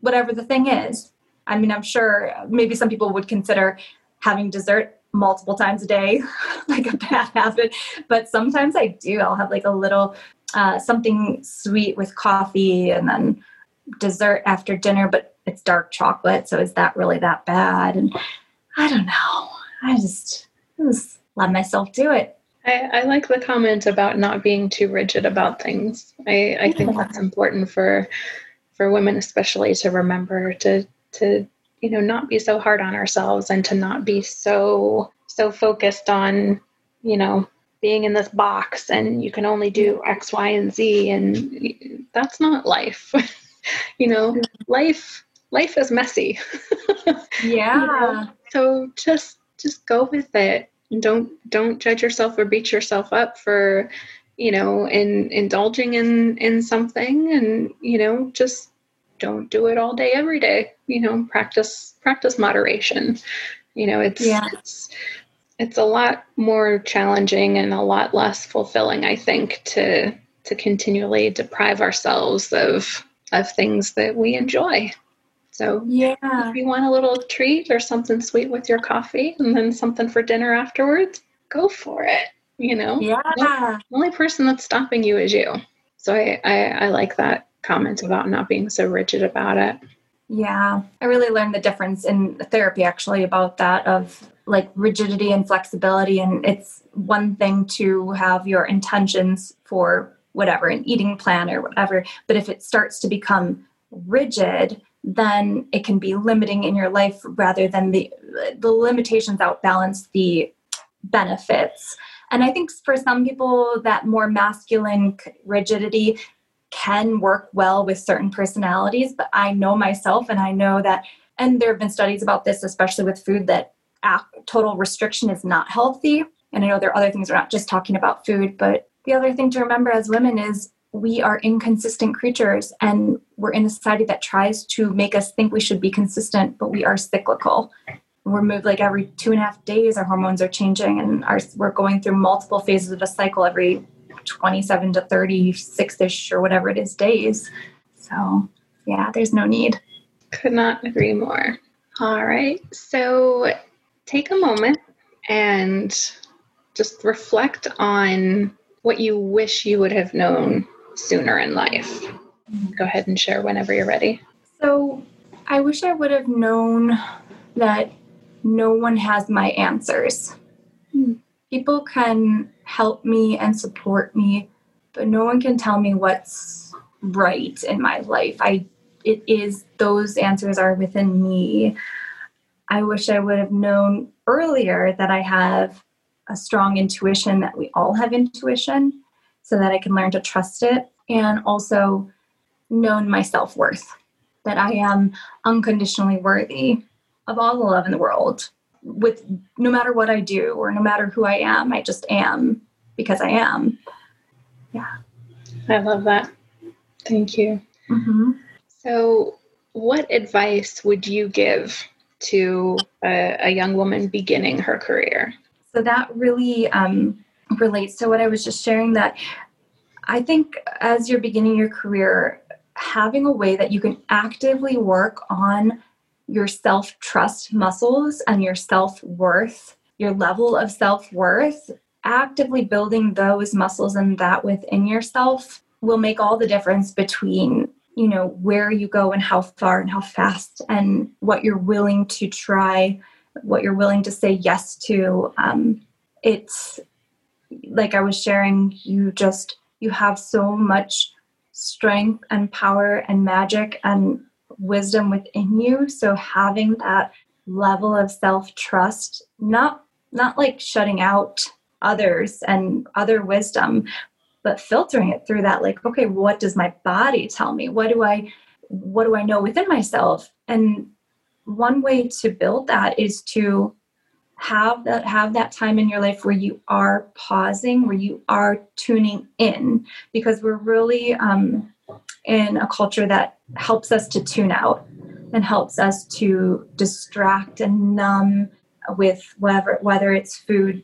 whatever the thing is. I mean, I'm sure maybe some people would consider having dessert multiple times a day like a bad habit, but sometimes I do. I'll have like a little uh, something sweet with coffee and then dessert after dinner, but it's dark chocolate. So is that really that bad? And I don't know. I just, I just let myself do it. I, I, like the comment about not being too rigid about things. I, I think that's important for for women especially to remember to to you know not be so hard on ourselves and to not be so so focused on you know being in this box and you can only do X, Y, and Z and that's not life. you know, life life is messy. yeah. You know? So just just go with it don't don't judge yourself or beat yourself up for you know in indulging in in something. And you know just don't do it all day every day. You know practice practice moderation. You know it's yeah. it's it's a lot more challenging and a lot less fulfilling i think to to continually deprive ourselves of of things that we enjoy so yeah, if you want a little treat or something sweet with your coffee, and then something for dinner afterwards, go for it. You know, yeah. The only person that's stopping you is you. So I, I, I like that comment about not being so rigid about it. Yeah, I really learned the difference in therapy actually about that of like rigidity and flexibility. And it's one thing to have your intentions for whatever, an eating plan or whatever. But if it starts to become rigid, then it can be limiting in your life rather than the the limitations outbalance the benefits. And i think for some people that more masculine rigidity can work well with certain personalities but i know myself and i know that and there have been studies about this especially with food that total restriction is not healthy. And I know there are other things we're not just talking about food, but the other thing to remember as women is we are inconsistent creatures and we're in a society that tries to make us think we should be consistent, but we are cyclical. We're moved like every two and a half days, our hormones are changing and our, we're going through multiple phases of a cycle every 27 to 36 ish or whatever it is days. So, yeah, there's no need. Could not agree more. All right. So, take a moment and just reflect on what you wish you would have known sooner in life. Go ahead and share whenever you're ready. So, I wish I would have known that no one has my answers. Hmm. People can help me and support me, but no one can tell me what's right in my life. I it is those answers are within me. I wish I would have known earlier that I have a strong intuition that we all have intuition so that I can learn to trust it and also known my self worth, that I am unconditionally worthy of all the love in the world. With no matter what I do or no matter who I am, I just am because I am. Yeah. I love that. Thank you. Mm-hmm. So, what advice would you give to a, a young woman beginning her career? So, that really um, relates to what I was just sharing that I think as you're beginning your career, having a way that you can actively work on your self trust muscles and your self worth, your level of self worth, actively building those muscles and that within yourself will make all the difference between you know where you go and how far and how fast and what you're willing to try what you're willing to say yes to. Um, it's like i was sharing you just you have so much strength and power and magic and wisdom within you. So having that level of self-trust not not like shutting out others and other wisdom but filtering it through that like okay what does my body tell me? What do i what do i know within myself? And one way to build that is to have that have that time in your life where you are pausing where you are tuning in because we're really um, in a culture that helps us to tune out and helps us to distract and numb with whatever whether it's food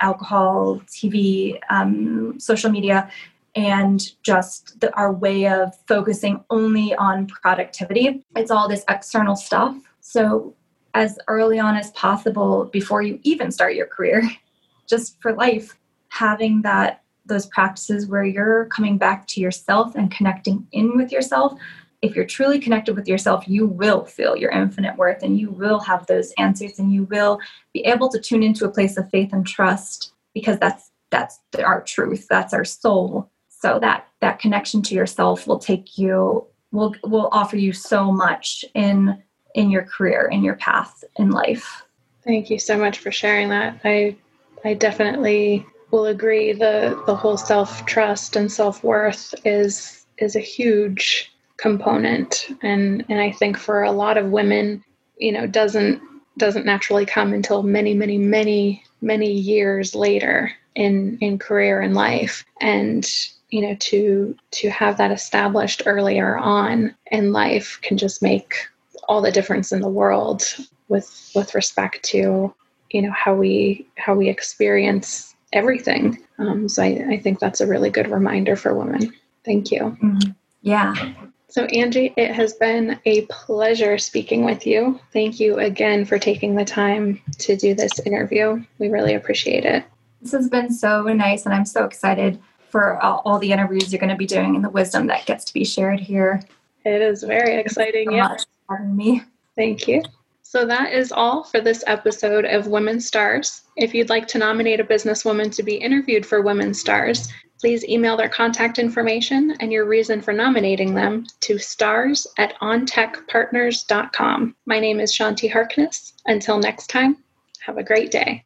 alcohol, TV, um, social media, and just the, our way of focusing only on productivity. It's all this external stuff. So, as early on as possible before you even start your career, just for life, having that those practices where you're coming back to yourself and connecting in with yourself. If you're truly connected with yourself, you will feel your infinite worth and you will have those answers and you will be able to tune into a place of faith and trust because that's that's our truth, that's our soul. So that that connection to yourself will take you will will offer you so much in in your career, in your path in life. Thank you so much for sharing that. I I definitely will agree the the whole self-trust and self-worth is is a huge component and and I think for a lot of women you know doesn't doesn't naturally come until many many many many years later in in career and life and you know to to have that established earlier on in life can just make all the difference in the world with with respect to you know how we how we experience everything um, so I, I think that's a really good reminder for women thank you mm-hmm. yeah so, Angie, it has been a pleasure speaking with you. Thank you again for taking the time to do this interview. We really appreciate it. This has been so nice, and I'm so excited for all, all the interviews you're going to be doing and the wisdom that gets to be shared here. It is very exciting. yeah. Having me. Thank you. So that is all for this episode of Women Stars. If you'd like to nominate a businesswoman to be interviewed for Women Stars, Please email their contact information and your reason for nominating them to stars at ontechpartners.com. My name is Shanti Harkness. Until next time, have a great day.